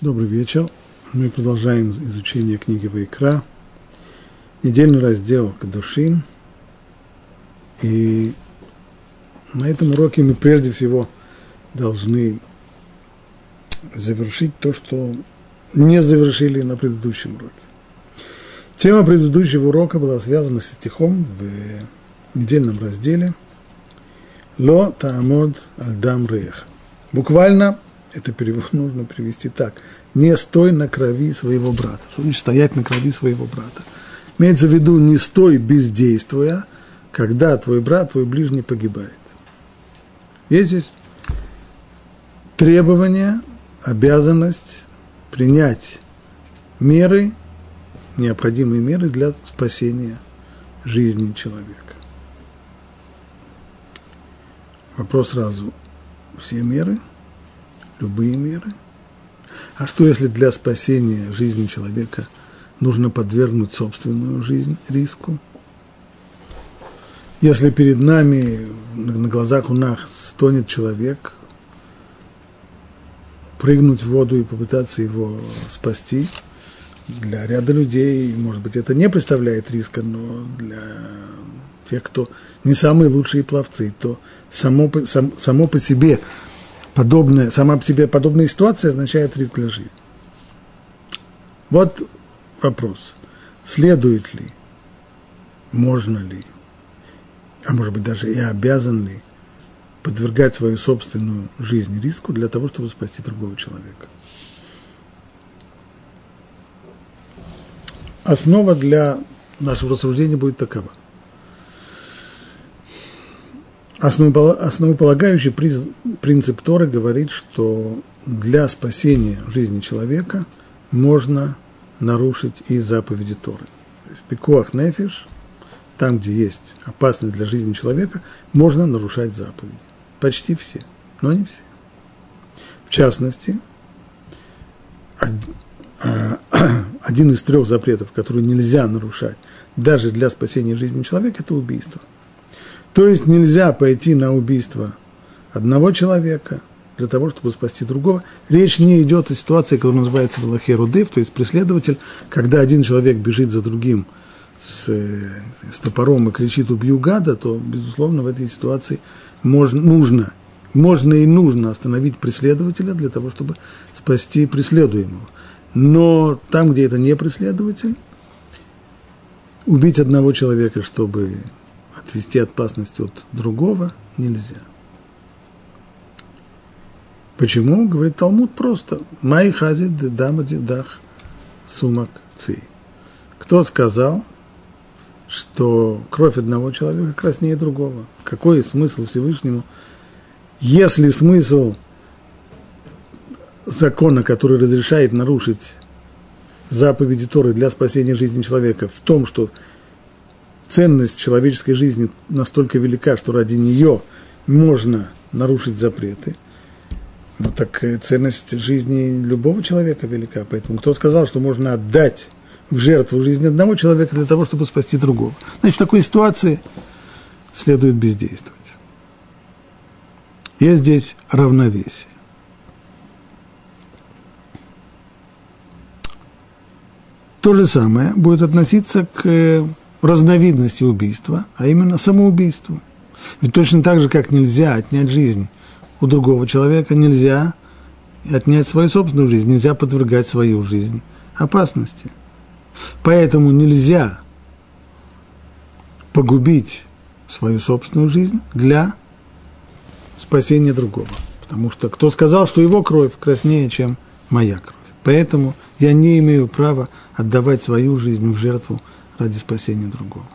Добрый вечер. Мы продолжаем изучение книги Вайкра. Недельный раздел Кадушин. И на этом уроке мы прежде всего должны завершить то, что не завершили на предыдущем уроке. Тема предыдущего урока была связана со стихом в недельном разделе «Ло таамод альдам рех». Буквально это перевод нужно привести так. Не стой на крови своего брата. Что значит стоять на крови своего брата? Имеется в виду, не стой бездействуя, когда твой брат, твой ближний погибает. Есть здесь требование, обязанность принять меры, необходимые меры для спасения жизни человека. Вопрос сразу. Все меры – любые меры. А что, если для спасения жизни человека нужно подвергнуть собственную жизнь риску? Если перед нами, на глазах у нас стонет человек, прыгнуть в воду и попытаться его спасти, для ряда людей, может быть, это не представляет риска, но для тех, кто не самые лучшие пловцы, то само, сам, само по себе подобная, сама по себе подобная ситуация означает риск для жизни. Вот вопрос. Следует ли, можно ли, а может быть даже и обязан ли подвергать свою собственную жизнь риску для того, чтобы спасти другого человека? Основа для нашего рассуждения будет такова. Основополагающий принцип Торы говорит, что для спасения жизни человека можно нарушить и заповеди Торы. Пикуах нефиш, там, где есть опасность для жизни человека, можно нарушать заповеди. Почти все, но не все. В частности, а, один из трех запретов, которые нельзя нарушать даже для спасения жизни человека, это убийство – то есть нельзя пойти на убийство одного человека для того, чтобы спасти другого. Речь не идет о ситуации, которая называется Велахерудев, то есть преследователь, когда один человек бежит за другим с, с топором и кричит «убью гада», то, безусловно, в этой ситуации можно, нужно, можно и нужно остановить преследователя для того, чтобы спасти преследуемого. Но там, где это не преследователь, убить одного человека, чтобы отвести опасность от другого нельзя. Почему? Говорит Талмуд просто. Май хазид дамади дах сумак фей. Кто сказал, что кровь одного человека краснее другого? Какой смысл Всевышнему? Если смысл закона, который разрешает нарушить заповеди Торы для спасения жизни человека в том, что ценность человеческой жизни настолько велика, что ради нее можно нарушить запреты, ну так ценность жизни любого человека велика. Поэтому кто сказал, что можно отдать в жертву жизни одного человека для того, чтобы спасти другого? Значит, в такой ситуации следует бездействовать. Есть здесь равновесие. То же самое будет относиться к разновидности убийства, а именно самоубийству. Ведь точно так же, как нельзя отнять жизнь у другого человека, нельзя отнять свою собственную жизнь, нельзя подвергать свою жизнь опасности. Поэтому нельзя погубить свою собственную жизнь для спасения другого. Потому что кто сказал, что его кровь краснее, чем моя кровь. Поэтому я не имею права отдавать свою жизнь в жертву ради спасения другого.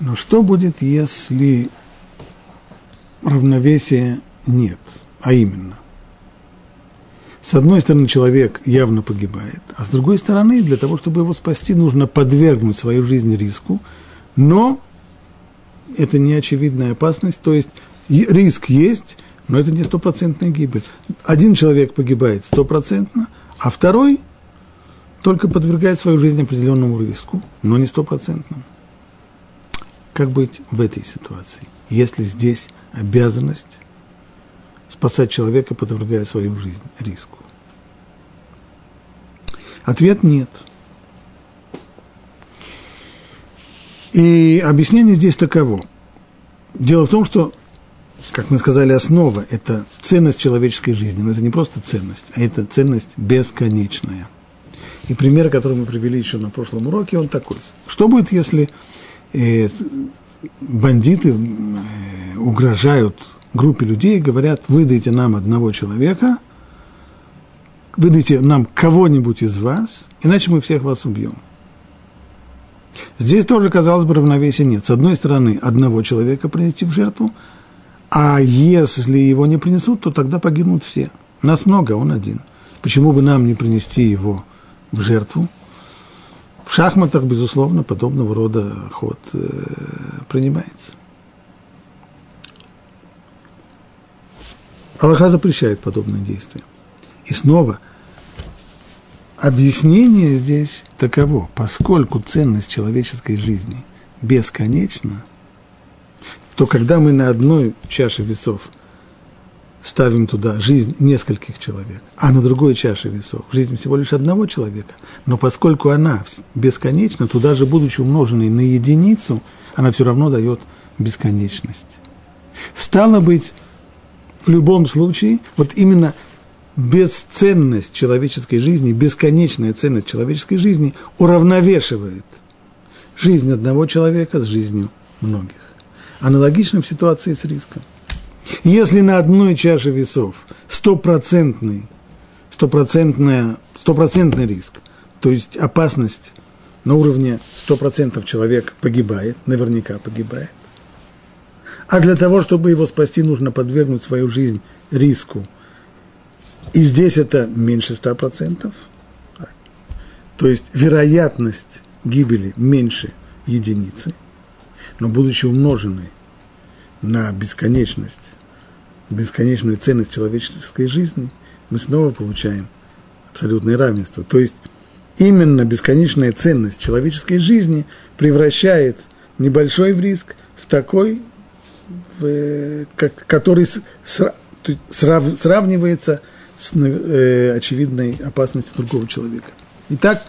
Но что будет, если равновесия нет? А именно, с одной стороны, человек явно погибает, а с другой стороны, для того, чтобы его спасти, нужно подвергнуть свою жизнь риску, но это не очевидная опасность, то есть риск есть, но это не стопроцентная гибель. Один человек погибает стопроцентно, а второй только подвергает свою жизнь определенному риску, но не стопроцентному. Как быть в этой ситуации? Если здесь обязанность спасать человека, подвергая свою жизнь риску? Ответ – нет. И объяснение здесь таково. Дело в том, что, как мы сказали, основа – это ценность человеческой жизни. Но это не просто ценность, а это ценность бесконечная. И пример, который мы привели еще на прошлом уроке, он такой. Что будет, если э, бандиты э, угрожают группе людей, говорят, выдайте нам одного человека, выдайте нам кого-нибудь из вас, иначе мы всех вас убьем. Здесь тоже, казалось бы, равновесия нет. С одной стороны, одного человека принести в жертву, а если его не принесут, то тогда погибнут все. Нас много, он один. Почему бы нам не принести его в жертву? В шахматах, безусловно, подобного рода ход э, принимается. Аллаха запрещает подобные действия. И снова – Объяснение здесь таково, поскольку ценность человеческой жизни бесконечна, то когда мы на одной чаше весов ставим туда жизнь нескольких человек, а на другой чаше весов жизнь всего лишь одного человека, но поскольку она бесконечна, то даже будучи умноженной на единицу, она все равно дает бесконечность. Стало быть, в любом случае, вот именно бесценность человеческой жизни, бесконечная ценность человеческой жизни уравновешивает жизнь одного человека с жизнью многих. Аналогично в ситуации с риском. Если на одной чаше весов стопроцентный, стопроцентный, стопроцентный риск, то есть опасность на уровне 100% человек погибает, наверняка погибает, а для того, чтобы его спасти, нужно подвергнуть свою жизнь риску – и здесь это меньше 100%. То есть вероятность гибели меньше единицы, но будучи умноженной на бесконечность, бесконечную ценность человеческой жизни, мы снова получаем абсолютное равенство. То есть именно бесконечная ценность человеческой жизни превращает небольшой в риск в такой, в, как, который срав, сравнивается с э, очевидной опасностью другого человека. Итак,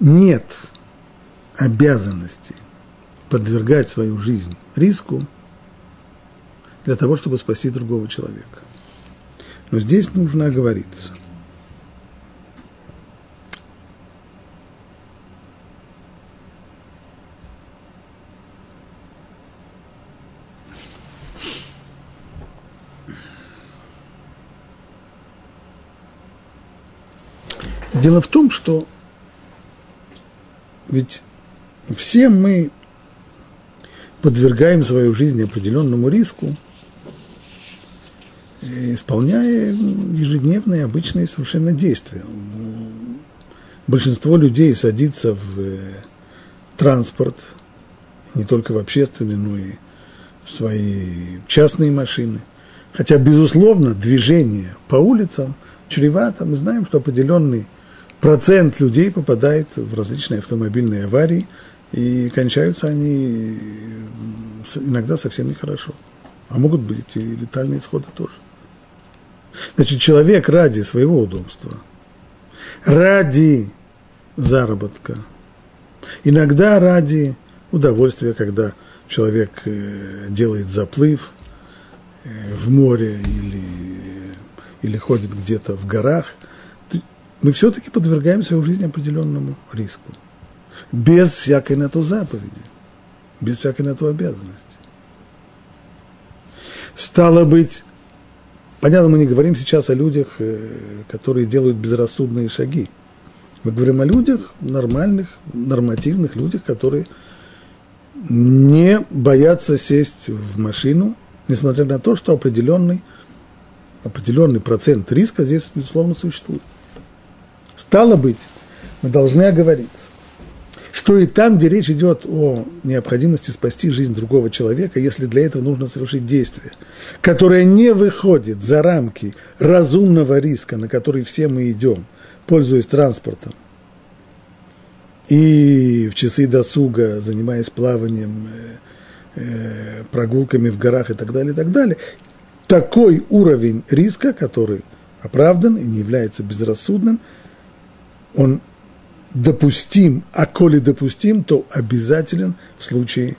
нет обязанности подвергать свою жизнь риску для того, чтобы спасти другого человека. Но здесь нужно оговориться – Дело в том, что ведь все мы подвергаем свою жизнь определенному риску, исполняя ежедневные обычные совершенно действия. Большинство людей садится в э, транспорт, не только в общественный, но и в свои частные машины. Хотя, безусловно, движение по улицам чревато. Мы знаем, что определенный процент людей попадает в различные автомобильные аварии, и кончаются они иногда совсем нехорошо. А могут быть и летальные исходы тоже. Значит, человек ради своего удобства, ради заработка, иногда ради удовольствия, когда человек э, делает заплыв э, в море или, или ходит где-то в горах – мы все-таки подвергаем свою жизнь определенному риску. Без всякой на то заповеди, без всякой на то обязанности. Стало быть, понятно, мы не говорим сейчас о людях, э, которые делают безрассудные шаги. Мы говорим о людях нормальных, нормативных людях, которые не боятся сесть в машину, несмотря на то, что определенный, определенный процент риска здесь, безусловно, существует. Стало быть, мы должны оговориться, что и там, где речь идет о необходимости спасти жизнь другого человека, если для этого нужно совершить действие, которое не выходит за рамки разумного риска, на который все мы идем, пользуясь транспортом, и в часы досуга, занимаясь плаванием, э, э, прогулками в горах и так далее, и так далее, такой уровень риска, который оправдан и не является безрассудным, он допустим, а коли допустим, то обязателен в случае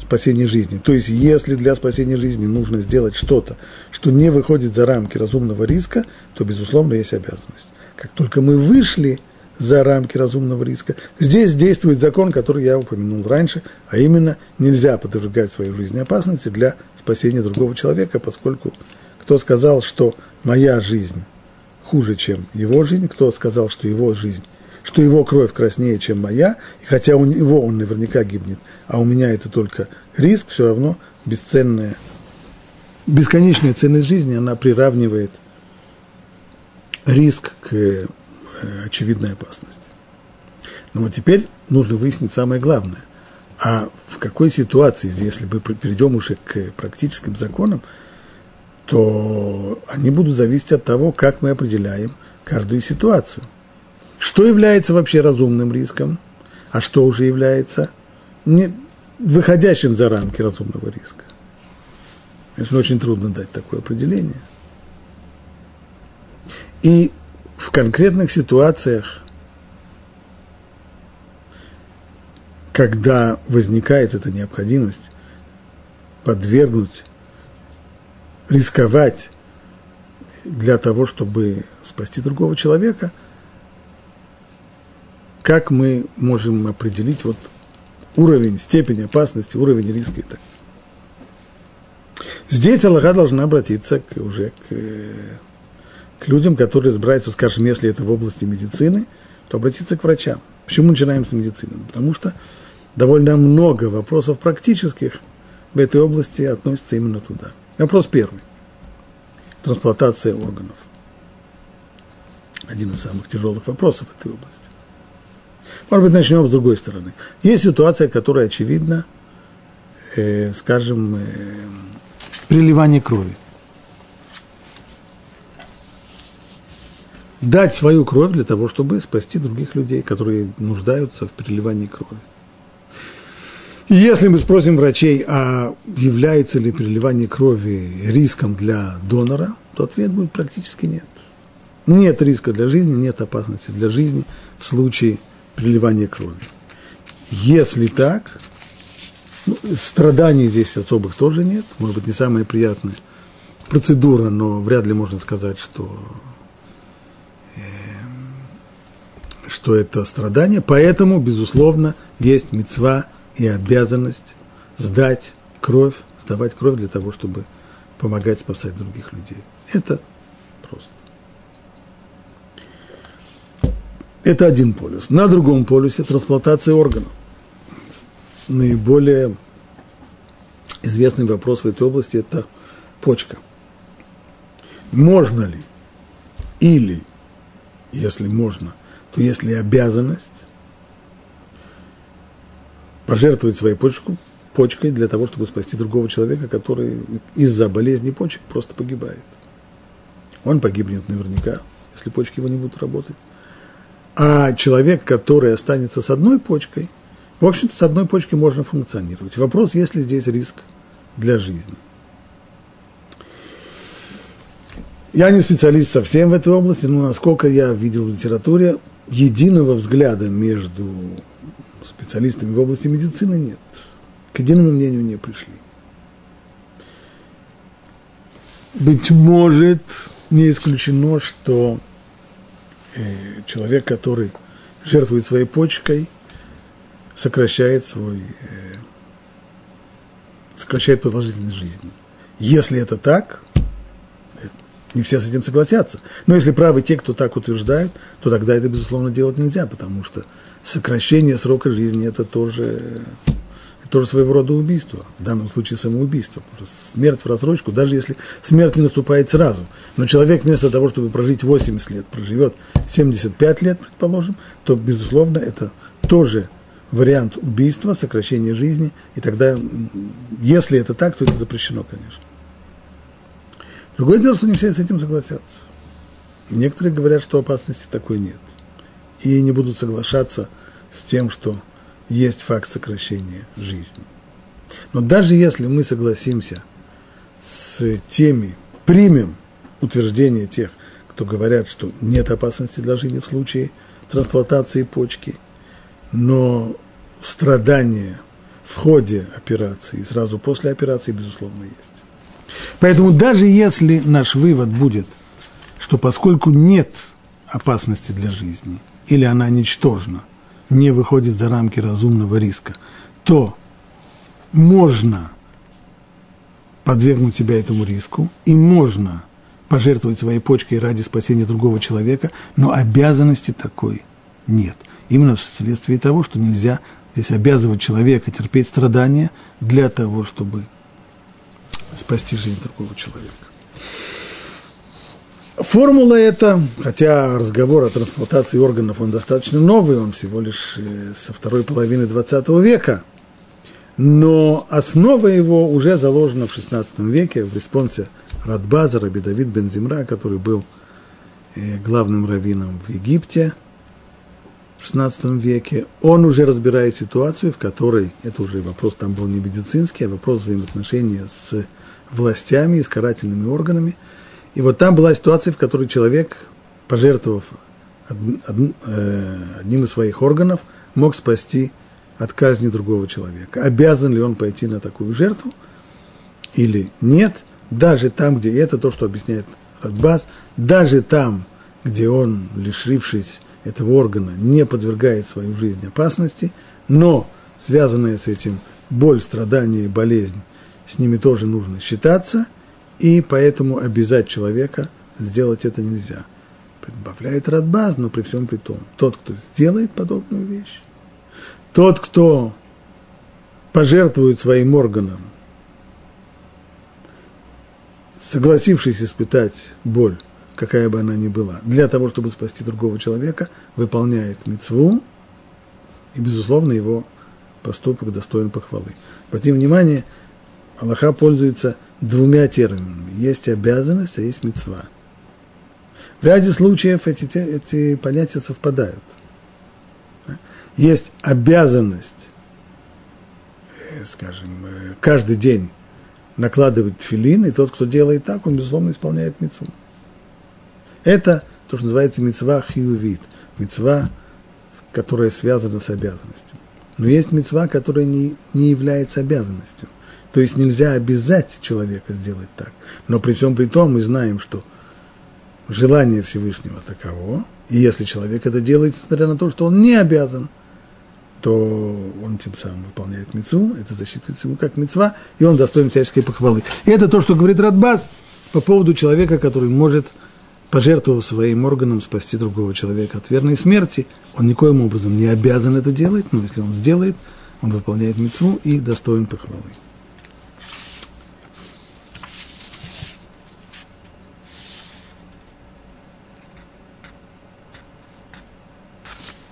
спасения жизни. То есть, если для спасения жизни нужно сделать что-то, что не выходит за рамки разумного риска, то, безусловно, есть обязанность. Как только мы вышли за рамки разумного риска, здесь действует закон, который я упомянул раньше, а именно нельзя подвергать свою жизнь опасности для спасения другого человека, поскольку кто сказал, что моя жизнь хуже, чем его жизнь, кто сказал, что его жизнь что его кровь краснее, чем моя, и хотя у него он наверняка гибнет, а у меня это только риск, все равно бесценная, бесконечная ценность жизни, она приравнивает риск к э, очевидной опасности. Но вот теперь нужно выяснить самое главное. А в какой ситуации, если мы перейдем уже к практическим законам, то они будут зависеть от того, как мы определяем каждую ситуацию – что является вообще разумным риском, а что уже является не, выходящим за рамки разумного риска. Конечно, очень трудно дать такое определение. И в конкретных ситуациях, когда возникает эта необходимость подвергнуть, рисковать для того, чтобы спасти другого человека – как мы можем определить вот уровень, степень опасности, уровень риска и так. Здесь Аллаха должна обратиться к, уже к, к людям, которые разбираются, скажем, если это в области медицины, то обратиться к врачам. Почему начинаем с медицины? Потому что довольно много вопросов практических в этой области относятся именно туда. Вопрос первый. Трансплантация органов. Один из самых тяжелых вопросов этой области. Может быть, начнем с другой стороны. Есть ситуация, которая очевидна, э, скажем, э, приливание крови. Дать свою кровь для того, чтобы спасти других людей, которые нуждаются в переливании крови. Если мы спросим врачей, а является ли переливание крови риском для донора, то ответ будет практически нет. Нет риска для жизни, нет опасности для жизни в случае переливания крови. Если так, ну, страданий здесь особых тоже нет, может быть, не самая приятная процедура, но вряд ли можно сказать, что, э, что это страдание. Поэтому, безусловно, есть мецва и обязанность сдать кровь, сдавать кровь для того, чтобы помогать спасать других людей. Это просто. Это один полюс. На другом полюсе трансплантация органов. Наиболее известный вопрос в этой области – это почка. Можно ли или, если можно, то есть ли обязанность пожертвовать своей почку, почкой для того, чтобы спасти другого человека, который из-за болезни почек просто погибает. Он погибнет наверняка, если почки его не будут работать. А человек, который останется с одной почкой, в общем-то, с одной почкой можно функционировать. Вопрос, есть ли здесь риск для жизни. Я не специалист совсем в этой области, но насколько я видел в литературе, единого взгляда между специалистами в области медицины нет. К единому мнению не пришли. Быть может, не исключено, что человек, который жертвует своей почкой, сокращает свой, э, сокращает продолжительность жизни. Если это так, э, не все с этим согласятся. Но если правы те, кто так утверждает, то тогда это, безусловно, делать нельзя, потому что сокращение срока жизни – это тоже тоже своего рода убийство, в данном случае самоубийство. Смерть в рассрочку, даже если смерть не наступает сразу, но человек вместо того, чтобы прожить 80 лет, проживет 75 лет, предположим, то, безусловно, это тоже вариант убийства, сокращения жизни, и тогда, если это так, то это запрещено, конечно. Другое дело, что не все с этим согласятся. И некоторые говорят, что опасности такой нет. И не будут соглашаться с тем, что есть факт сокращения жизни. Но даже если мы согласимся с теми, примем утверждение тех, кто говорят, что нет опасности для жизни в случае трансплантации почки, но страдания в ходе операции и сразу после операции, безусловно, есть. Поэтому даже если наш вывод будет, что поскольку нет опасности для жизни, или она ничтожна, не выходит за рамки разумного риска, то можно подвергнуть себя этому риску, и можно пожертвовать своей почкой ради спасения другого человека, но обязанности такой нет. Именно вследствие того, что нельзя здесь обязывать человека терпеть страдания для того, чтобы спасти жизнь другого человека. Формула эта, хотя разговор о трансплантации органов, он достаточно новый, он всего лишь э, со второй половины 20 века, но основа его уже заложена в 16 веке в респонсе Радбаза, Раби Давид Бензимра, который был э, главным раввином в Египте в 16 веке. Он уже разбирает ситуацию, в которой, это уже вопрос там был не медицинский, а вопрос взаимоотношения с властями и с карательными органами – и вот там была ситуация, в которой человек, пожертвовав э, одним из своих органов, мог спасти от казни другого человека. Обязан ли он пойти на такую жертву или нет? Даже там, где это то, что объясняет Радбас, даже там, где он, лишившись этого органа, не подвергает свою жизнь опасности, но связанная с этим боль, страдания и болезнь, с ними тоже нужно считаться – и поэтому обязать человека сделать это нельзя. Добавляет Радбаз, но при всем при том, тот, кто сделает подобную вещь, тот, кто пожертвует своим органом, согласившись испытать боль, какая бы она ни была, для того, чтобы спасти другого человека, выполняет мецву, и, безусловно, его поступок достоин похвалы. Обратим внимание, Аллаха пользуется двумя терминами. Есть обязанность, а есть мецва. В ряде случаев эти, эти понятия совпадают. Есть обязанность, э, скажем, э, каждый день накладывать филин, и тот, кто делает так, он, безусловно, исполняет мецву. Это то, что называется мецва хьювит, мецва, которая связана с обязанностью. Но есть мецва, которая не, не является обязанностью. То есть нельзя обязать человека сделать так. Но при всем при том мы знаем, что желание Всевышнего таково, и если человек это делает, несмотря на то, что он не обязан, то он тем самым выполняет мецву, это засчитывается ему как мецва, и он достоин всяческой похвалы. И это то, что говорит Радбаз по поводу человека, который может, пожертвовав своим органом, спасти другого человека от верной смерти. Он никоим образом не обязан это делать, но если он сделает, он выполняет мецву и достоин похвалы.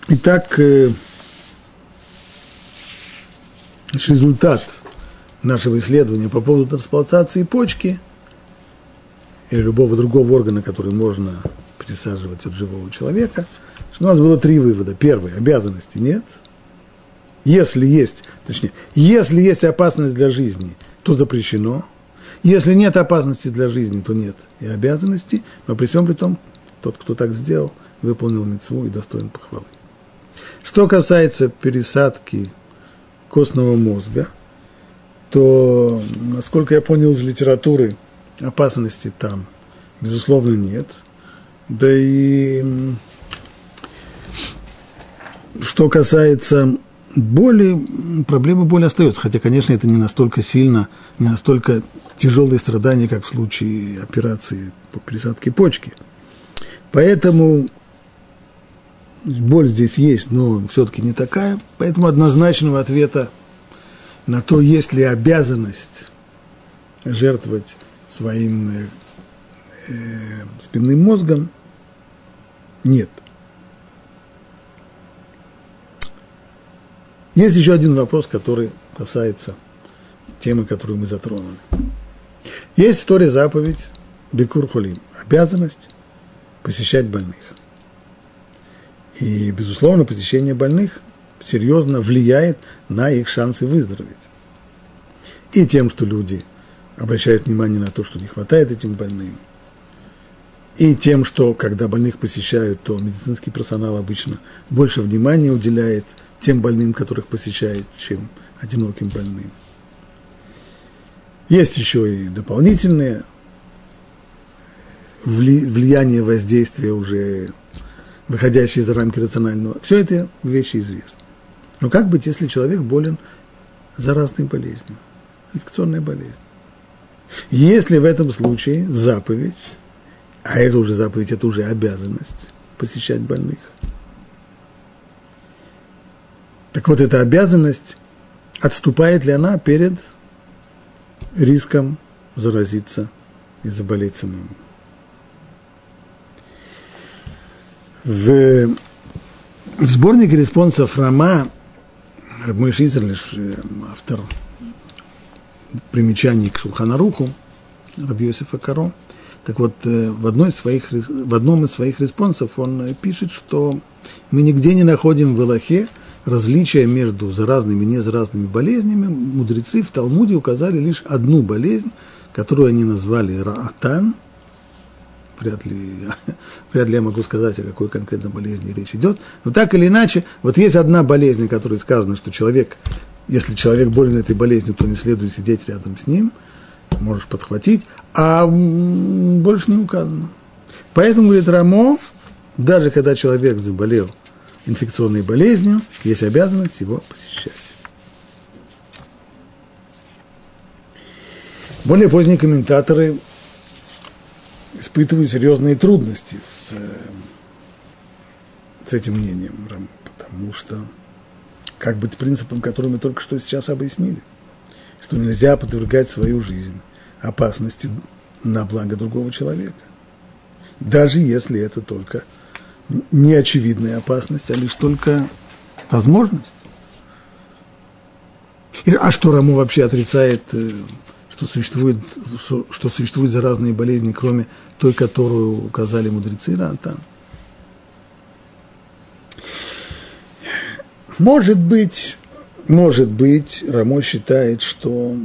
Итак, э, результат нашего исследования по поводу трансплантации почки или любого другого органа, который можно присаживать от живого человека, что у нас было три вывода. Первый – обязанности нет. Если есть, точнее, если есть опасность для жизни, то запрещено. Если нет опасности для жизни, то нет и обязанности, но при всем при том, тот, кто так сделал, выполнил мецву и достоин похвалы. Что касается пересадки костного мозга, то, насколько я понял из литературы, опасности там, безусловно, нет. Да и что касается боли, проблема боли остается. Хотя, конечно, это не настолько сильно, не настолько тяжелые страдания, как в случае операции по пересадке почки. Поэтому боль здесь есть, но все-таки не такая, поэтому однозначного ответа на то, есть ли обязанность жертвовать своим э, спинным мозгом, нет. Есть еще один вопрос, который касается темы, которую мы затронули. Есть история заповедь Бекур Хулим, обязанность посещать больных. И, безусловно, посещение больных серьезно влияет на их шансы выздороветь. И тем, что люди обращают внимание на то, что не хватает этим больным. И тем, что когда больных посещают, то медицинский персонал обычно больше внимания уделяет тем больным, которых посещает, чем одиноким больным. Есть еще и дополнительные влияние воздействия уже выходящие за рамки рационального. Все это вещи известны. Но как быть, если человек болен заразной болезнью, инфекционной болезнью? Если в этом случае заповедь, а это уже заповедь, это уже обязанность посещать больных. Так вот, эта обязанность, отступает ли она перед риском заразиться и заболеть самому? В, в сборнике респонсов Рама мой лишь э, автор примечаний к Шулханаруху, Рабьёсифа Каро, так вот, э, в, одной из своих, в одном из своих респонсов он пишет, что мы нигде не находим в Элохе различия между заразными и незаразными болезнями. Мудрецы в Талмуде указали лишь одну болезнь, которую они назвали Раатан, вряд ли, вряд ли я могу сказать, о какой конкретно болезни речь идет. Но так или иначе, вот есть одна болезнь, о которой сказано, что человек, если человек болен этой болезнью, то не следует сидеть рядом с ним, можешь подхватить, а больше не указано. Поэтому, говорит Рамо, даже когда человек заболел инфекционной болезнью, есть обязанность его посещать. Более поздние комментаторы испытываю серьезные трудности с, э, с этим мнением, потому что как быть принципом, который мы только что сейчас объяснили, что нельзя подвергать свою жизнь опасности на благо другого человека, даже если это только не очевидная опасность, а лишь только возможность. А что Раму вообще отрицает э, что существует, что, существует заразные болезни, кроме той, которую указали мудрецы Ратан. Может быть, может быть, Рамо считает, что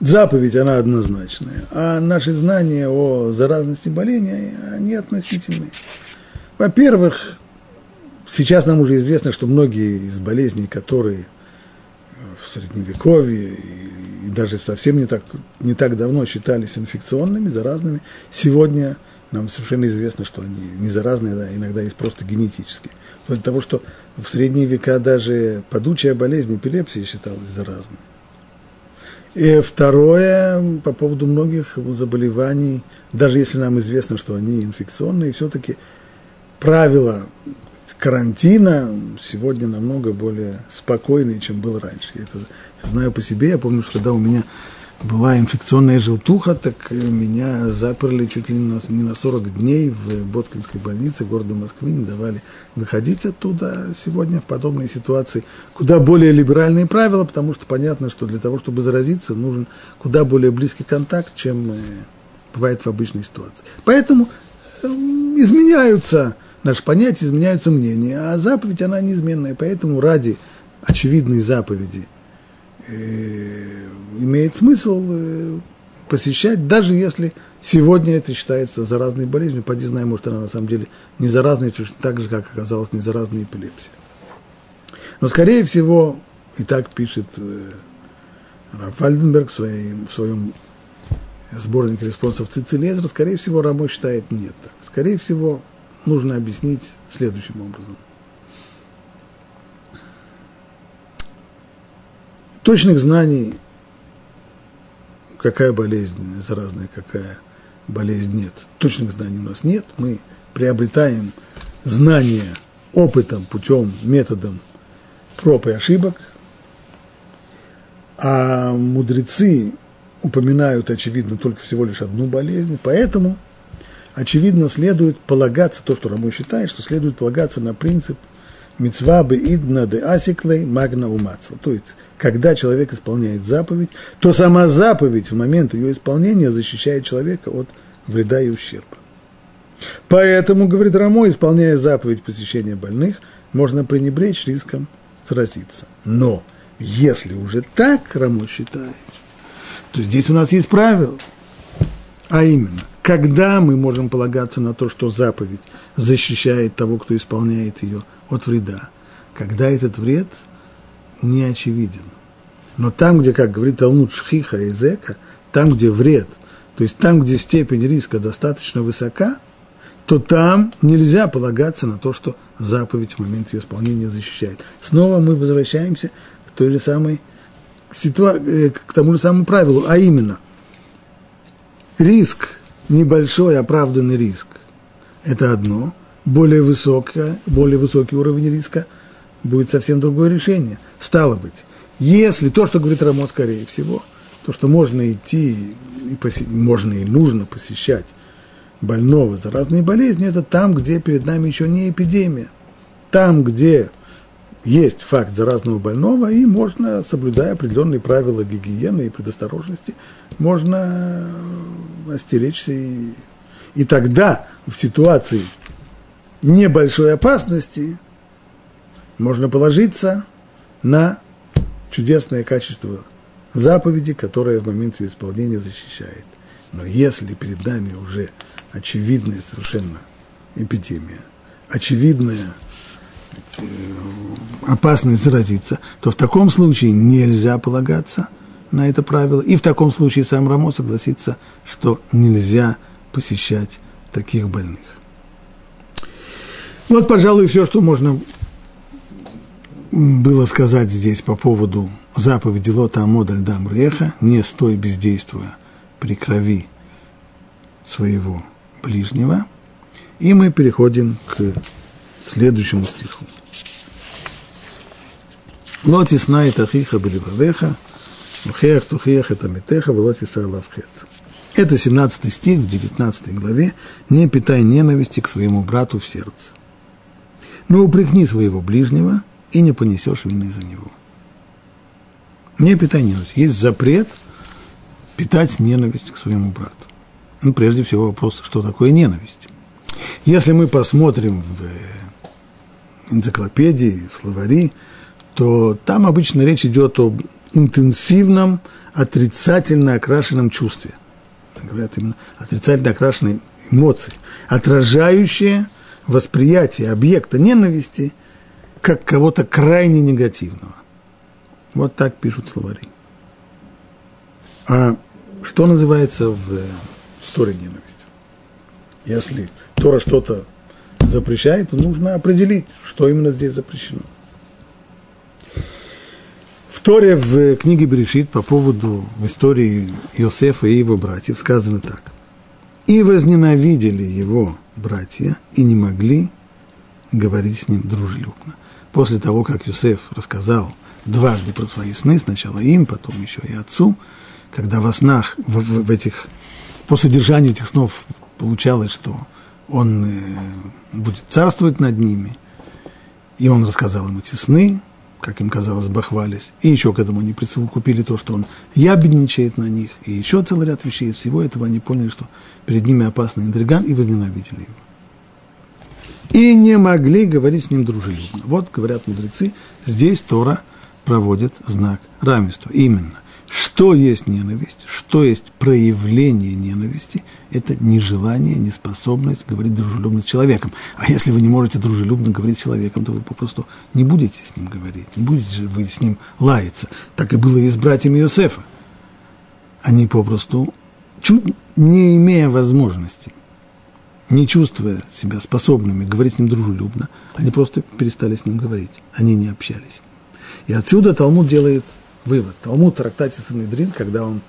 заповедь, она однозначная, а наши знания о заразности болезни, они относительные. Во-первых, сейчас нам уже известно, что многие из болезней, которые в Средневековье и даже совсем не так, не так давно считались инфекционными, заразными, сегодня нам совершенно известно, что они не заразные, да, иногда есть просто генетические. Вплоть до того, что в средние века даже подучая болезнь эпилепсии считалась заразной. И второе, по поводу многих заболеваний, даже если нам известно, что они инфекционные, все-таки правила карантина сегодня намного более спокойный, чем был раньше. Я это знаю по себе. Я помню, что когда у меня была инфекционная желтуха, так меня заперли чуть ли не на, не на 40 дней в Боткинской больнице города Москвы, не давали выходить оттуда сегодня в подобной ситуации. Куда более либеральные правила, потому что понятно, что для того, чтобы заразиться, нужен куда более близкий контакт, чем э, бывает в обычной ситуации. Поэтому э, изменяются наши понятия, изменяются мнения, а заповедь, она неизменная, поэтому ради очевидной заповеди э, имеет смысл э, посещать, даже если сегодня это считается заразной болезнью, поди знай, может, она на самом деле не заразная, точно так же, как оказалась не заразная эпилепсия. Но, скорее всего, и так пишет э, Раф Альденберг в своем, в своем сборнике респонсов Цицилезер, скорее всего, Рамо считает нет. Скорее всего, нужно объяснить следующим образом. Точных знаний, какая болезнь заразная, какая болезнь нет. Точных знаний у нас нет. Мы приобретаем знания опытом, путем, методом проб и ошибок. А мудрецы упоминают, очевидно, только всего лишь одну болезнь, поэтому очевидно, следует полагаться, то, что Рамой считает, что следует полагаться на принцип мецва бы идна де асиклей магна умацла. То есть, когда человек исполняет заповедь, то сама заповедь в момент ее исполнения защищает человека от вреда и ущерба. Поэтому, говорит Рамо, исполняя заповедь посещения больных, можно пренебречь риском заразиться. Но если уже так, Рамо считает, то здесь у нас есть правило. А именно, когда мы можем полагаться на то, что заповедь защищает того, кто исполняет ее от вреда? Когда этот вред не очевиден. Но там, где, как говорит Талмуд Шхиха и Зека, там, где вред, то есть там, где степень риска достаточно высока, то там нельзя полагаться на то, что заповедь в момент ее исполнения защищает. Снова мы возвращаемся к той же самой ситуации, э, к тому же самому правилу, а именно риск, небольшой оправданный риск, это одно, более, высокое, более высокий уровень риска будет совсем другое решение. Стало быть, если то, что говорит Рамо, скорее всего, то, что можно идти, и поси, можно и нужно посещать больного за разные болезни, это там, где перед нами еще не эпидемия. Там, где есть факт заразного больного, и можно, соблюдая определенные правила гигиены и предосторожности, можно остеречься. И, и тогда в ситуации небольшой опасности можно положиться на чудесное качество заповеди, которое в момент ее исполнения защищает. Но если перед нами уже очевидная совершенно эпидемия, очевидная э, опасность заразиться, то в таком случае нельзя полагаться на это правило. И в таком случае сам Рамо согласится, что нельзя посещать таких больных. Вот, пожалуй, все, что можно было сказать здесь по поводу заповеди Лота Амода Альдам Реха, не стой бездействуя при крови своего ближнего. И мы переходим к следующему стиху. Лоти знает ахиха беливавеха, ухех тухех это метеха, лоти сайлавхет. Это 17 стих в 19 главе. «Не питай ненависти к своему брату в сердце, но упрекни своего ближнего – и не понесешь вины за него. Не питай ненависть. Есть запрет питать ненависть к своему брату. Ну, прежде всего вопрос, что такое ненависть. Если мы посмотрим в э, энциклопедии, в словари, то там обычно речь идет об интенсивном, отрицательно окрашенном чувстве. Говорят именно отрицательно окрашенной эмоции, отражающие восприятие объекта ненависти – как кого-то крайне негативного. Вот так пишут словари. А что называется в, в Торе ненавистью? Если Тора что-то запрещает, нужно определить, что именно здесь запрещено. В Торе в книге Берешит по поводу истории Иосифа и его братьев сказано так. «И возненавидели его братья, и не могли говорить с ним дружелюбно» после того, как Юсеф рассказал дважды про свои сны, сначала им, потом еще и отцу, когда во снах, в, в, в этих, по содержанию этих снов получалось, что он э, будет царствовать над ними, и он рассказал им эти сны, как им казалось, бахвались, и еще к этому они присовокупили то, что он ябедничает на них, и еще целый ряд вещей. Из всего этого они поняли, что перед ними опасный интриган, и возненавидели его и не могли говорить с ним дружелюбно. Вот, говорят мудрецы, здесь Тора проводит знак равенства. Именно, что есть ненависть, что есть проявление ненависти, это нежелание, неспособность говорить дружелюбно с человеком. А если вы не можете дружелюбно говорить с человеком, то вы попросту не будете с ним говорить, не будете вы с ним лаяться. Так и было и с братьями Иосифа. Они попросту, чуть не имея возможности не чувствуя себя способными говорить с ним дружелюбно, они просто перестали с ним говорить, они не общались с ним. И отсюда Талмуд делает вывод. Талмуд трактате Санедрин, когда он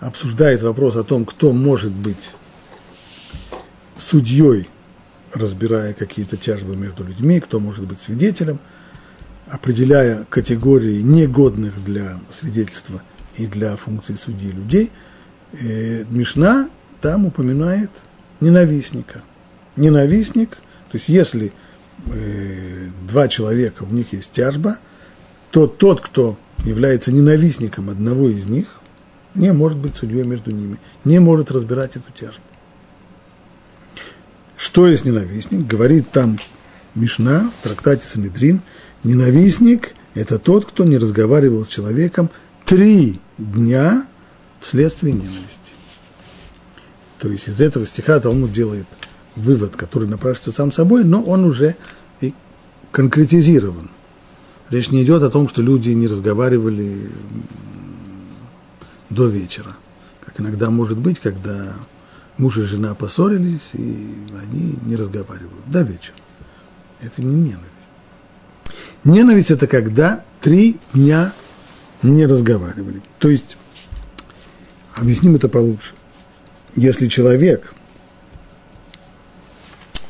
обсуждает вопрос о том, кто может быть судьей, разбирая какие-то тяжбы между людьми, кто может быть свидетелем, определяя категории негодных для свидетельства и для функции судьи людей, Мишна там упоминает – ненавистника. Ненавистник, то есть если э, два человека, у них есть тяжба, то тот, кто является ненавистником одного из них, не может быть судьей между ними, не может разбирать эту тяжбу. Что есть ненавистник? Говорит там Мишна в трактате Санедрин, ненавистник – это тот, кто не разговаривал с человеком три дня вследствие ненависти. То есть из этого стиха Талмуд делает вывод, который напрашивается сам собой, но он уже и конкретизирован. Речь не идет о том, что люди не разговаривали до вечера. Как иногда может быть, когда муж и жена поссорились, и они не разговаривают до вечера. Это не ненависть. Ненависть – это когда три дня не разговаривали. То есть, объясним это получше. Если человек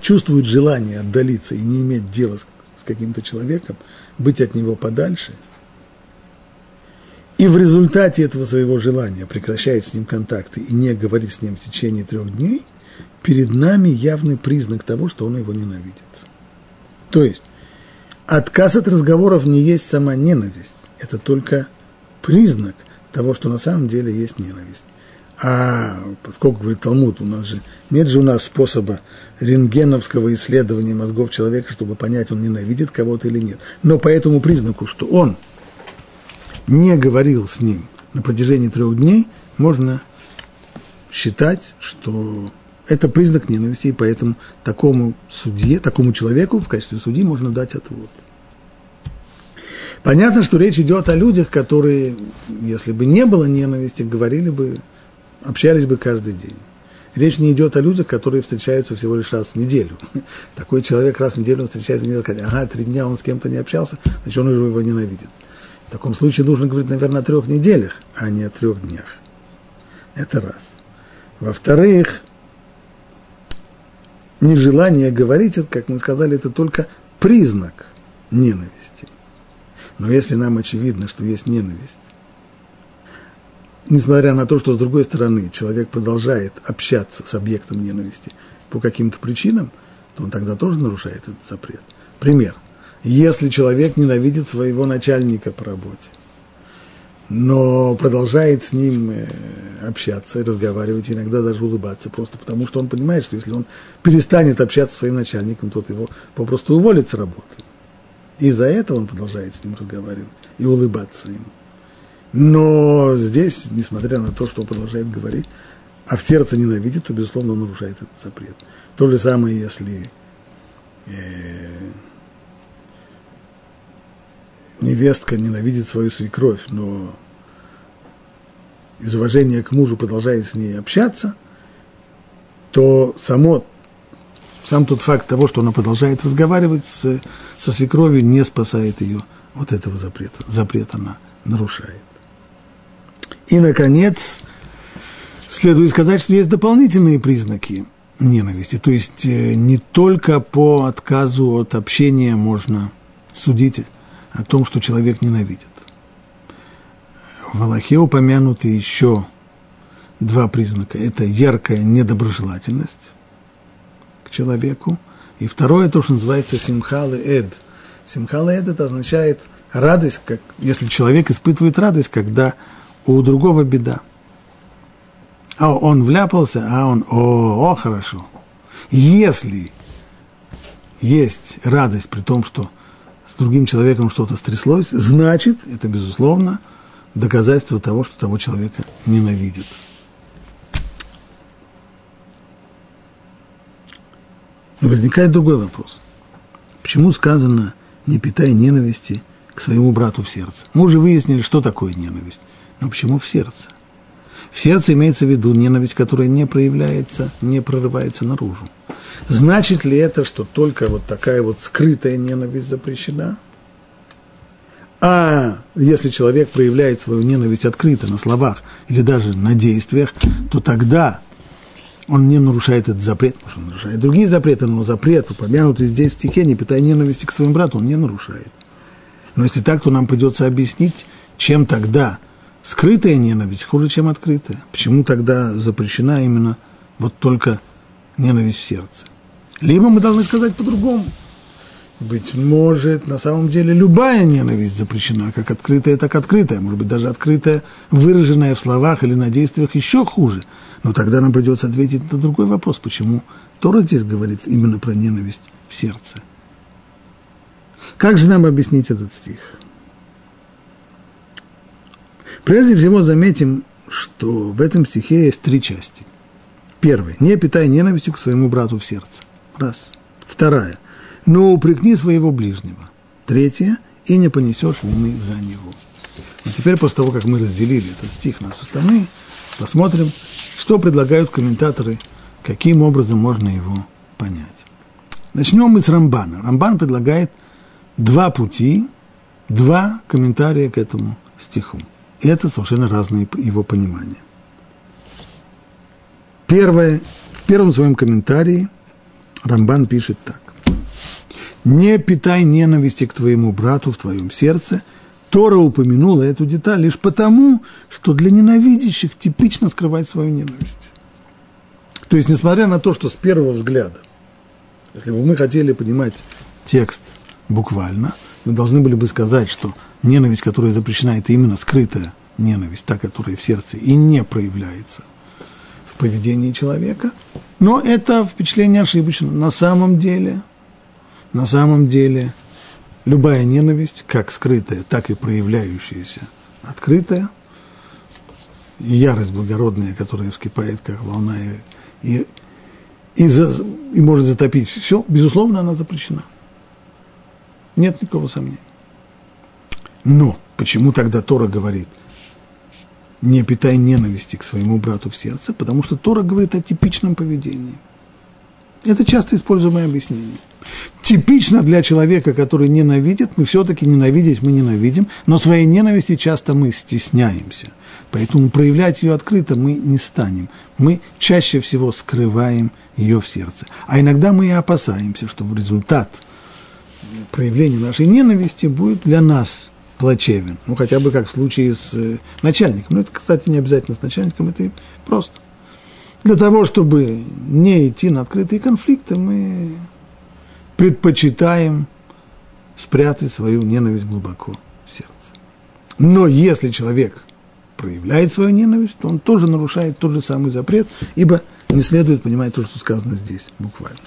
чувствует желание отдалиться и не иметь дела с, каким-то человеком, быть от него подальше, и в результате этого своего желания прекращает с ним контакты и не говорит с ним в течение трех дней, перед нами явный признак того, что он его ненавидит. То есть, отказ от разговоров не есть сама ненависть, это только признак того, что на самом деле есть ненависть. А поскольку, говорит Талмуд, у нас же нет же у нас способа рентгеновского исследования мозгов человека, чтобы понять, он ненавидит кого-то или нет. Но по этому признаку, что он не говорил с ним на протяжении трех дней, можно считать, что это признак ненависти, и поэтому такому судье, такому человеку в качестве судьи можно дать отвод. Понятно, что речь идет о людях, которые, если бы не было ненависти, говорили бы общались бы каждый день. Речь не идет о людях, которые встречаются всего лишь раз в неделю. Такой человек раз в неделю встречается не ага, три дня он с кем-то не общался, значит, он уже его ненавидит. В таком случае нужно говорить, наверное, о трех неделях, а не о трех днях. Это раз. Во-вторых, нежелание говорить, как мы сказали, это только признак ненависти. Но если нам очевидно, что есть ненависть, несмотря на то, что с другой стороны человек продолжает общаться с объектом ненависти по каким-то причинам, то он тогда тоже нарушает этот запрет. Пример. Если человек ненавидит своего начальника по работе, но продолжает с ним э, общаться разговаривать, иногда даже улыбаться, просто потому что он понимает, что если он перестанет общаться с своим начальником, тот его попросту уволит с работы. И за это он продолжает с ним разговаривать и улыбаться ему. Но здесь, несмотря на то, что он продолжает говорить, а в сердце ненавидит, то, безусловно, он нарушает этот запрет. То же самое, если э, невестка ненавидит свою свекровь, но из уважения к мужу продолжает с ней общаться, то само, сам тот факт того, что она продолжает разговаривать с, со свекровью, не спасает ее от этого запрета. Запрет она нарушает. И, наконец, следует сказать, что есть дополнительные признаки ненависти. То есть э, не только по отказу от общения можно судить о том, что человек ненавидит. В Аллахе упомянуты еще два признака. Это яркая недоброжелательность к человеку. И второе, то, что называется симхалы эд. Симхалы эд это означает радость, как, если человек испытывает радость, когда у другого беда. А он вляпался, а он, о, о, хорошо. Если есть радость при том, что с другим человеком что-то стряслось, значит, это, безусловно, доказательство того, что того человека ненавидит. Но возникает другой вопрос. Почему сказано «не питай ненависти к своему брату в сердце»? Мы уже выяснили, что такое ненависть. Но почему в сердце? В сердце имеется в виду ненависть, которая не проявляется, не прорывается наружу. Значит ли это, что только вот такая вот скрытая ненависть запрещена? А если человек проявляет свою ненависть открыто на словах или даже на действиях, то тогда он не нарушает этот запрет, может, он нарушает другие запреты, но запрет, упомянутый здесь в стихе, не питая ненависти к своему брату, он не нарушает. Но если так, то нам придется объяснить, чем тогда – скрытая ненависть хуже, чем открытая. Почему тогда запрещена именно вот только ненависть в сердце? Либо мы должны сказать по-другому. Быть может, на самом деле любая ненависть запрещена, как открытая, так открытая. Может быть, даже открытая, выраженная в словах или на действиях еще хуже. Но тогда нам придется ответить на другой вопрос, почему Тора здесь говорит именно про ненависть в сердце. Как же нам объяснить этот стих? Прежде всего заметим, что в этом стихе есть три части. Первое. Не питай ненавистью к своему брату в сердце. Раз. Вторая. Но упрекни своего ближнего. Третье. И не понесешь вины за него. И теперь, после того, как мы разделили этот стих на составные, посмотрим, что предлагают комментаторы, каким образом можно его понять. Начнем мы с Рамбана. Рамбан предлагает два пути, два комментария к этому стиху. И это совершенно разные его понимания. Первое, в первом своем комментарии Рамбан пишет так. «Не питай ненависти к твоему брату в твоем сердце». Тора упомянула эту деталь лишь потому, что для ненавидящих типично скрывать свою ненависть. То есть, несмотря на то, что с первого взгляда, если бы мы хотели понимать текст буквально, мы должны были бы сказать, что ненависть, которая запрещена, это именно скрытая ненависть, та, которая в сердце и не проявляется в поведении человека. Но это впечатление ошибочно. На самом деле, на самом деле, любая ненависть, как скрытая, так и проявляющаяся, открытая, ярость благородная, которая вскипает, как волна, и, и, за, и может затопить все, безусловно, она запрещена. Нет никакого сомнения. Но почему тогда Тора говорит, не питай ненависти к своему брату в сердце, потому что Тора говорит о типичном поведении. Это часто используемое объяснение. Типично для человека, который ненавидит, мы все-таки ненавидеть мы ненавидим, но своей ненависти часто мы стесняемся. Поэтому проявлять ее открыто мы не станем. Мы чаще всего скрываем ее в сердце. А иногда мы и опасаемся, что в результат проявления нашей ненависти будет для нас плачевен. Ну, хотя бы как в случае с э, начальником. Ну, это, кстати, не обязательно с начальником, это просто. Для того, чтобы не идти на открытые конфликты, мы предпочитаем спрятать свою ненависть глубоко в сердце. Но если человек проявляет свою ненависть, то он тоже нарушает тот же самый запрет, ибо не следует понимать то, что сказано здесь буквально.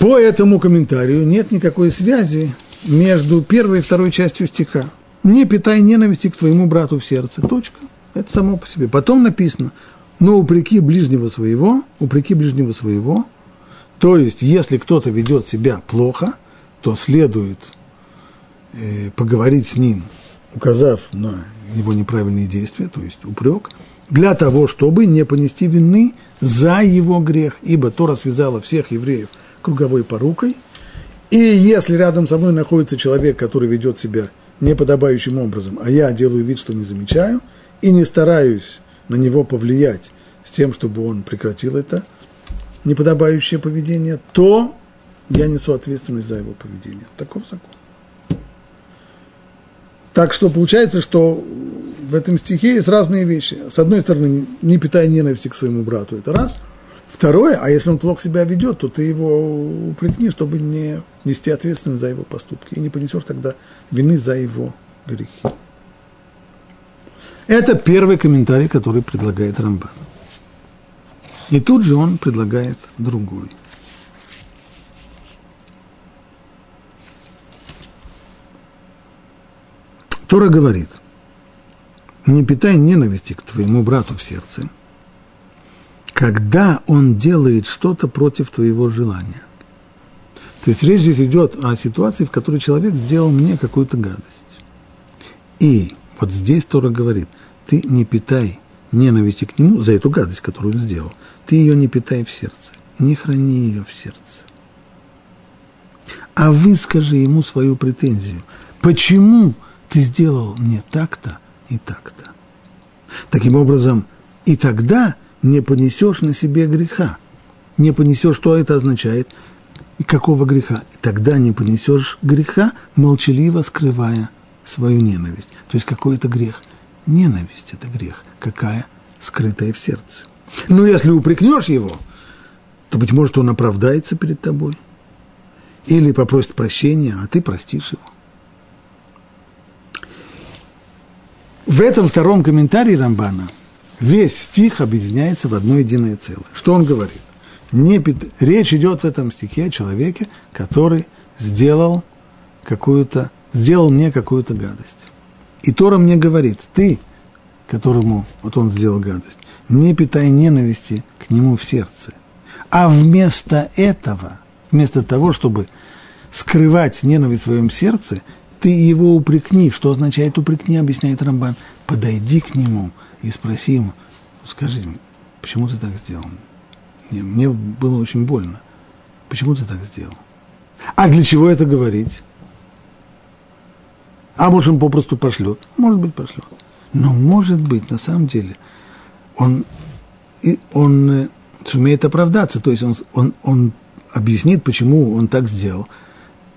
По этому комментарию нет никакой связи между первой и второй частью стиха. Не питай ненависти к твоему брату в сердце. Точка. Это само по себе. Потом написано, но упреки ближнего своего, упреки ближнего своего, то есть, если кто-то ведет себя плохо, то следует э, поговорить с ним, указав на его неправильные действия, то есть упрек, для того, чтобы не понести вины за его грех, ибо Тора связала всех евреев круговой порукой – и если рядом со мной находится человек, который ведет себя неподобающим образом, а я делаю вид, что не замечаю, и не стараюсь на него повлиять с тем, чтобы он прекратил это неподобающее поведение, то я несу ответственность за его поведение. Таков закон. Так что получается, что в этом стихе есть разные вещи. С одной стороны, не питая ненависти к своему брату, это раз – Второе, а если он плохо себя ведет, то ты его упрекни, чтобы не нести ответственность за его поступки. И не понесешь тогда вины за его грехи. Это первый комментарий, который предлагает Рамбан. И тут же он предлагает другой. Тора говорит, не питай ненависти к твоему брату в сердце – когда он делает что-то против твоего желания. То есть речь здесь идет о ситуации, в которой человек сделал мне какую-то гадость. И вот здесь Тора говорит, ты не питай ненависти к нему за эту гадость, которую он сделал. Ты ее не питай в сердце, не храни ее в сердце. А выскажи ему свою претензию. Почему ты сделал мне так-то и так-то? Таким образом, и тогда не понесешь на себе греха. Не понесешь, что это означает, и какого греха. И тогда не понесешь греха, молчаливо скрывая свою ненависть. То есть какой это грех? Ненависть – это грех. Какая? Скрытая в сердце. Но если упрекнешь его, то, быть может, он оправдается перед тобой. Или попросит прощения, а ты простишь его. В этом втором комментарии Рамбана – весь стих объединяется в одно единое целое. Что он говорит? Не, речь идет в этом стихе о человеке, который сделал какую-то, сделал мне какую-то гадость. И Тора мне говорит, ты которому вот он сделал гадость, не питай ненависти к нему в сердце. А вместо этого, вместо того, чтобы скрывать ненависть в своем сердце, ты его упрекни. Что означает упрекни, объясняет Рамбан. Подойди к нему и спроси ему, скажи, почему ты так сделал? Мне, мне было очень больно. Почему ты так сделал? А для чего это говорить? А может, он попросту пошлет? Может быть, пошлет. Но может быть, на самом деле, он, он э, сумеет оправдаться, то есть он, он, он объяснит, почему он так сделал,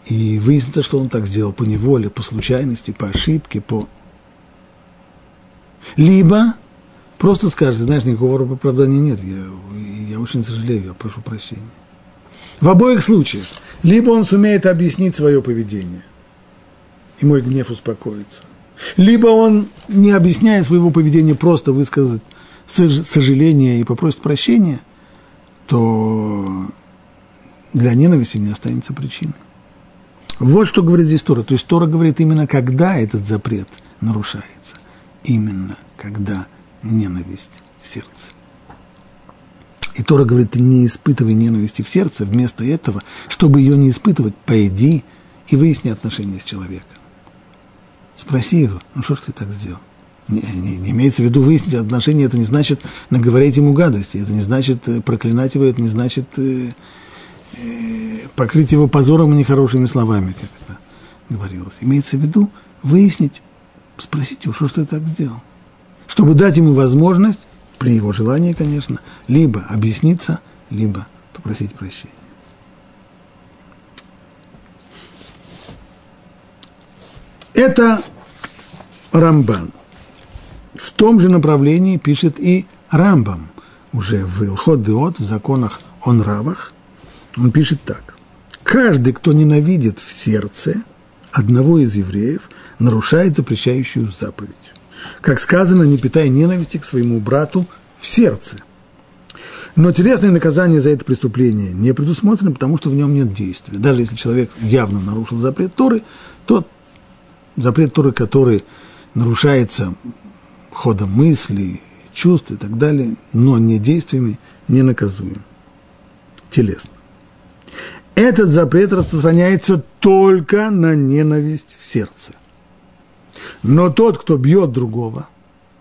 и выяснится, что он так сделал по неволе, по случайности, по ошибке, по... Либо просто скажет, знаешь, никакого оправдания нет, я, я очень сожалею, я прошу прощения. В обоих случаях, либо он сумеет объяснить свое поведение, и мой гнев успокоится, либо он, не объясняя своего поведения, просто высказать сожаление и попросит прощения, то для ненависти не останется причины. Вот что говорит здесь Тора. То есть Тора говорит именно, когда этот запрет нарушается. Именно, когда ненависть в сердце. И Тора говорит, не испытывай ненависти в сердце, вместо этого, чтобы ее не испытывать, пойди и выясни отношения с человеком. Спроси его, ну что ж ты так сделал? Не, не, не имеется в виду выяснить отношения, это не значит наговорить ему гадости, это не значит э, проклинать его, это не значит э, э, покрыть его позором и нехорошими словами, как это говорилось. Имеется в виду выяснить, спросить его, что ж ты так сделал. Чтобы дать ему возможность, при его желании, конечно, либо объясниться, либо попросить прощения. Это Рамбан. В том же направлении пишет и Рамбам, уже в Илхот Деот, в законах о нравах. Он пишет так. Каждый, кто ненавидит в сердце одного из евреев, нарушает запрещающую заповедь. Как сказано, не питай ненависти к своему брату в сердце. Но телесное наказание за это преступление не предусмотрено, потому что в нем нет действия. Даже если человек явно нарушил запрет Торы, то запрет Торы, который нарушается ходом мыслей, чувств и так далее, но не действиями, не наказуем. Телесно. Этот запрет распространяется только на ненависть в сердце. Но тот, кто бьет другого,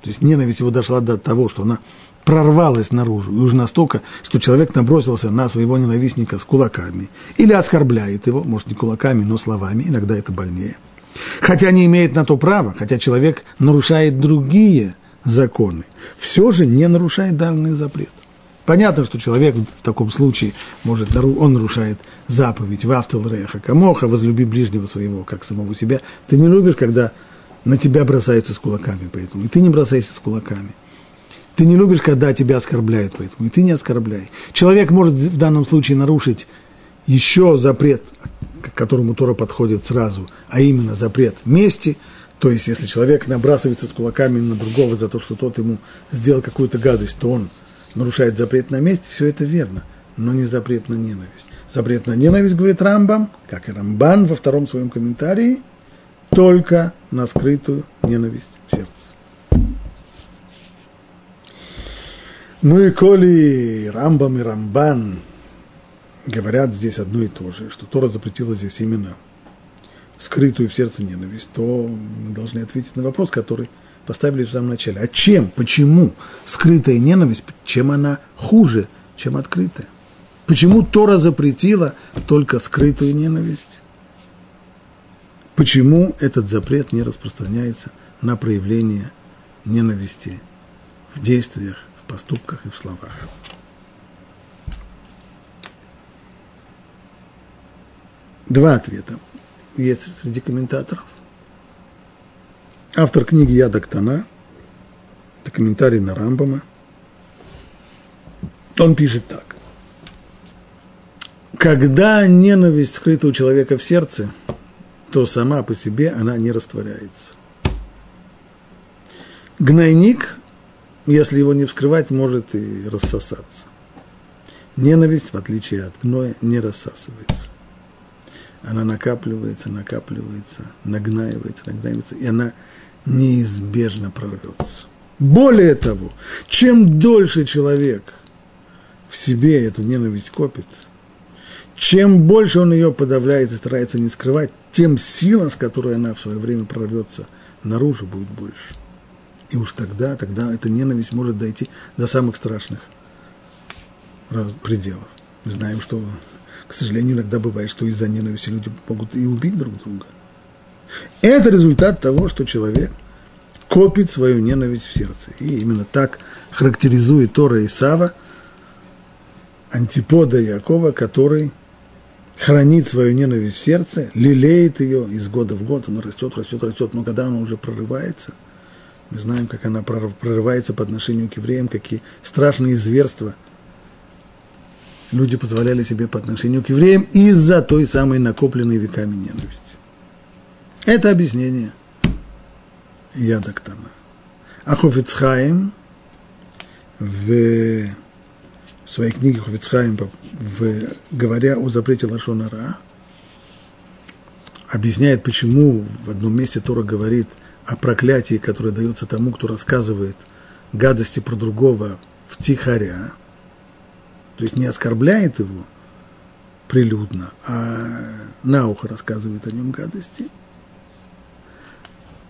то есть ненависть его дошла до того, что она прорвалась наружу, и уже настолько, что человек набросился на своего ненавистника с кулаками, или оскорбляет его, может, не кулаками, но словами, иногда это больнее – хотя не имеет на то права, хотя человек нарушает другие законы, все же не нарушает данный запрет. Понятно, что человек в таком случае может, он нарушает заповедь в автовреха камоха, возлюби ближнего своего, как самого себя. Ты не любишь, когда на тебя бросаются с кулаками, поэтому и ты не бросайся с кулаками. Ты не любишь, когда тебя оскорбляют, поэтому и ты не оскорбляй. Человек может в данном случае нарушить еще запрет, к которому Тора подходит сразу, а именно запрет мести, то есть если человек набрасывается с кулаками на другого за то, что тот ему сделал какую-то гадость, то он нарушает запрет на месть, все это верно, но не запрет на ненависть. Запрет на ненависть, говорит Рамбам, как и Рамбан во втором своем комментарии, только на скрытую ненависть в сердце. Ну и коли Рамбам и Рамбан говорят здесь одно и то же, что Тора запретила здесь именно скрытую в сердце ненависть, то мы должны ответить на вопрос, который поставили в самом начале. А чем, почему скрытая ненависть, чем она хуже, чем открытая? Почему Тора запретила только скрытую ненависть? Почему этот запрет не распространяется на проявление ненависти в действиях, в поступках и в словах? Два ответа есть среди комментаторов. Автор книги Яда Ктана, это комментарий на Рамбама. Он пишет так. Когда ненависть скрыта у человека в сердце, то сама по себе она не растворяется. Гнойник, если его не вскрывать, может и рассосаться. Ненависть, в отличие от гноя, не рассасывается она накапливается, накапливается, нагнаивается, нагнаивается, и она неизбежно прорвется. Более того, чем дольше человек в себе эту ненависть копит, чем больше он ее подавляет и старается не скрывать, тем сила, с которой она в свое время прорвется наружу, будет больше. И уж тогда, тогда эта ненависть может дойти до самых страшных пределов. Мы знаем, что, к сожалению, иногда бывает, что из-за ненависти люди могут и убить друг друга. Это результат того, что человек копит свою ненависть в сердце. И именно так характеризует Тора Исава, антипода Якова, который хранит свою ненависть в сердце, лелеет ее из года в год, она растет, растет, растет, но когда она уже прорывается, мы знаем, как она прорывается по отношению к евреям, какие страшные зверства люди позволяли себе по отношению к евреям из-за той самой накопленной веками ненависти. Это объяснение Ядактана. А Хофицхайм в своей книге Хофицхайм, в, говоря о запрете Лашонара, объясняет, почему в одном месте Тора говорит о проклятии, которое дается тому, кто рассказывает гадости про другого в тихоря, то есть не оскорбляет его прилюдно, а на ухо рассказывает о нем гадости –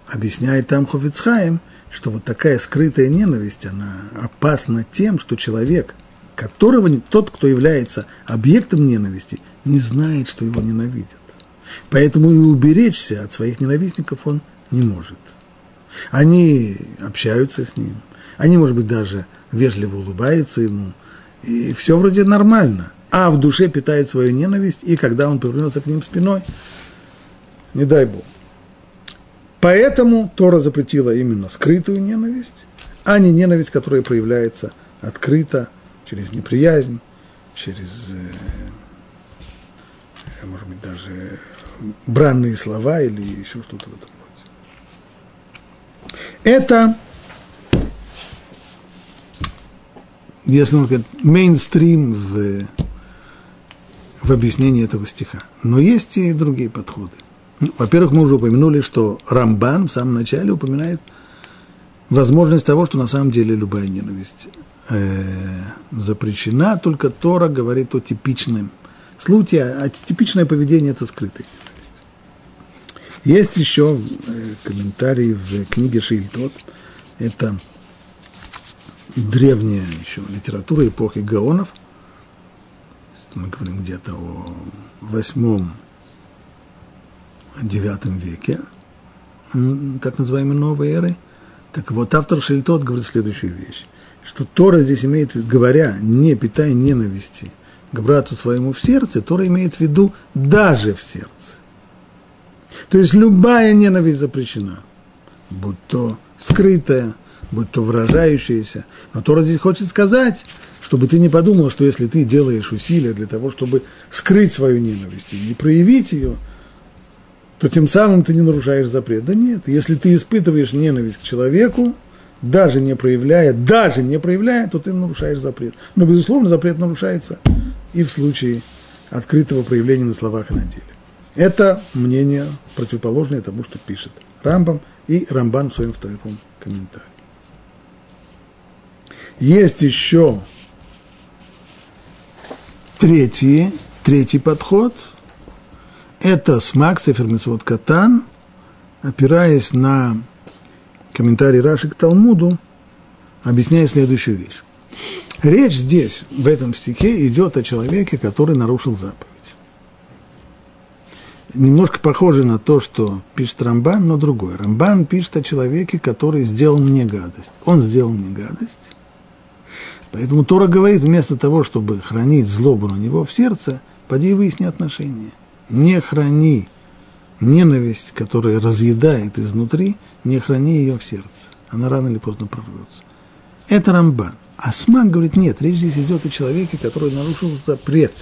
объясняет там Хофицхайм, что вот такая скрытая ненависть, она опасна тем, что человек, которого тот, кто является объектом ненависти, не знает, что его ненавидят. Поэтому и уберечься от своих ненавистников он не может. Они общаются с ним, они, может быть, даже вежливо улыбаются ему, и все вроде нормально. А в душе питает свою ненависть, и когда он повернется к ним спиной, не дай Бог. Поэтому Тора запретила именно скрытую ненависть, а не ненависть, которая проявляется открыто, через неприязнь, через, э, может быть, даже бранные слова или еще что-то в этом роде. Это, если можно сказать, мейнстрим в, в объяснении этого стиха. Но есть и другие подходы. Ну, во-первых, мы уже упомянули, что Рамбан в самом начале упоминает возможность того, что на самом деле любая ненависть э, запрещена, только Тора говорит о типичном случае, а типичное поведение – это скрытая ненависть. Есть еще э, комментарий в книге Шильтот, это древняя еще литература эпохи Гаонов, мы говорим где-то о восьмом IX веке, так называемой новой эры. Так вот, автор Шельтот говорит следующую вещь, что Тора здесь имеет, говоря, не питая ненависти к брату своему в сердце, Тора имеет в виду даже в сердце. То есть любая ненависть запрещена, будь то скрытая, будь то выражающаяся. Но Тора здесь хочет сказать, чтобы ты не подумал, что если ты делаешь усилия для того, чтобы скрыть свою ненависть и не проявить ее – то тем самым ты не нарушаешь запрет. Да нет, если ты испытываешь ненависть к человеку, даже не проявляя, даже не проявляя, то ты нарушаешь запрет. Но, безусловно, запрет нарушается и в случае открытого проявления на словах и на деле. Это мнение противоположное тому, что пишет Рамбам и Рамбан в своем втором комментарии. Есть еще третий, третий подход – это смак Сефер Митцвот Катан, опираясь на комментарий Раши к Талмуду, объясняя следующую вещь. Речь здесь, в этом стихе, идет о человеке, который нарушил заповедь. Немножко похоже на то, что пишет Рамбан, но другое. Рамбан пишет о человеке, который сделал мне гадость. Он сделал мне гадость. Поэтому Тора говорит, вместо того, чтобы хранить злобу на него в сердце, поди выясни отношения – не храни ненависть, которая разъедает изнутри, не храни ее в сердце. Она рано или поздно прорвется. Это Рамбан. А Смак говорит, нет, речь здесь идет о человеке, который нарушил запрет.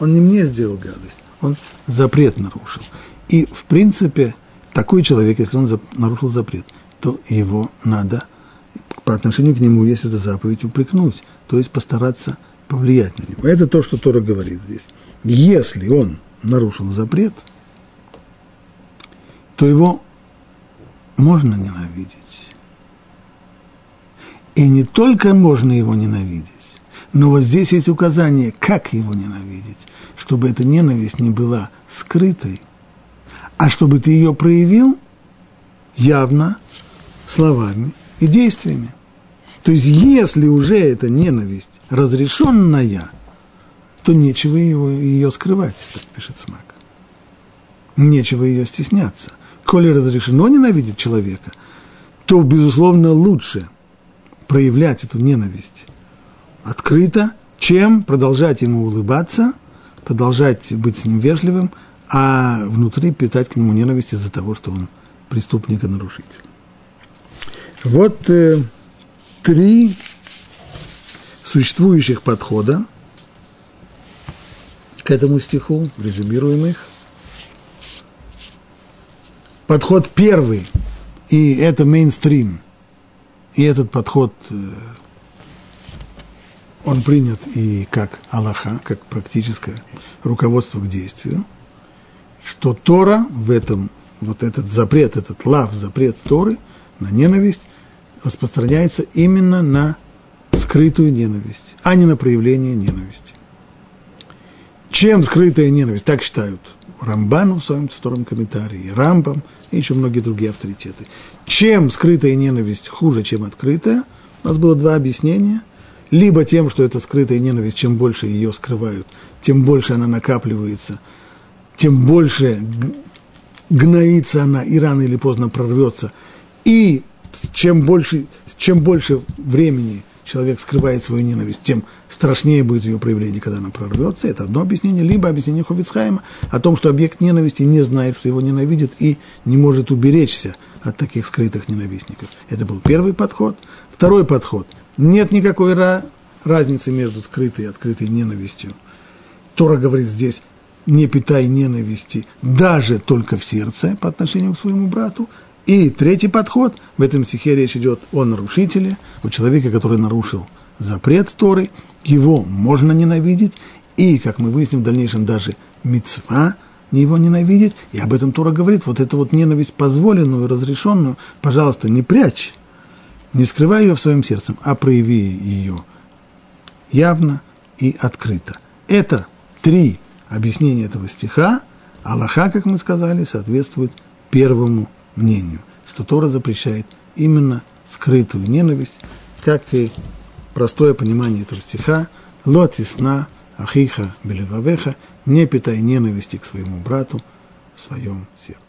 Он не мне сделал гадость, он запрет нарушил. И, в принципе, такой человек, если он нарушил запрет, то его надо по отношению к нему, если это заповедь, упрекнуть, то есть постараться повлиять на него. Это то, что Тора говорит здесь. Если он нарушил запрет, то его можно ненавидеть. И не только можно его ненавидеть, но вот здесь есть указание, как его ненавидеть, чтобы эта ненависть не была скрытой, а чтобы ты ее проявил явно словами и действиями. То есть, если уже эта ненависть разрешенная, то нечего его, ее скрывать, так пишет Смак. Нечего ее стесняться. Коли разрешено ненавидеть человека, то, безусловно, лучше проявлять эту ненависть открыто, чем продолжать ему улыбаться, продолжать быть с ним вежливым, а внутри питать к нему ненависть из-за того, что он преступник и нарушитель. Вот э, три существующих подхода к этому стиху, резюмируем их. Подход первый, и это мейнстрим, и этот подход, э, он принят и как Аллаха, как практическое руководство к действию, что Тора в этом, вот этот запрет, этот лав, запрет Торы на ненависть, распространяется именно на скрытую ненависть, а не на проявление ненависти. Чем скрытая ненависть? Так считают Рамбану в своем втором комментарии, Рамбам и еще многие другие авторитеты. Чем скрытая ненависть хуже, чем открытая? У нас было два объяснения. Либо тем, что это скрытая ненависть, чем больше ее скрывают, тем больше она накапливается, тем больше гноится она и рано или поздно прорвется. И чем больше, чем больше времени человек скрывает свою ненависть, тем страшнее будет ее проявление, когда она прорвется. Это одно объяснение. Либо объяснение Хофицхайма о том, что объект ненависти не знает, что его ненавидит, и не может уберечься от таких скрытых ненавистников. Это был первый подход. Второй подход. Нет никакой разницы между скрытой и открытой ненавистью. Тора говорит здесь, не питай ненависти даже только в сердце по отношению к своему брату, и третий подход, в этом стихе речь идет о нарушителе, о человеке, который нарушил запрет Торы, его можно ненавидеть, и, как мы выясним в дальнейшем, даже мецва его ненавидеть, и об этом Тора говорит, вот эту вот ненависть позволенную, разрешенную, пожалуйста, не прячь, не скрывай ее в своем сердце, а прояви ее явно и открыто. Это три объяснения этого стиха, Аллаха, как мы сказали, соответствует первому мнению, что Тора запрещает именно скрытую ненависть, как и простое понимание этого стиха «Лотисна ахиха белевавеха» «Не питай ненависти к своему брату в своем сердце».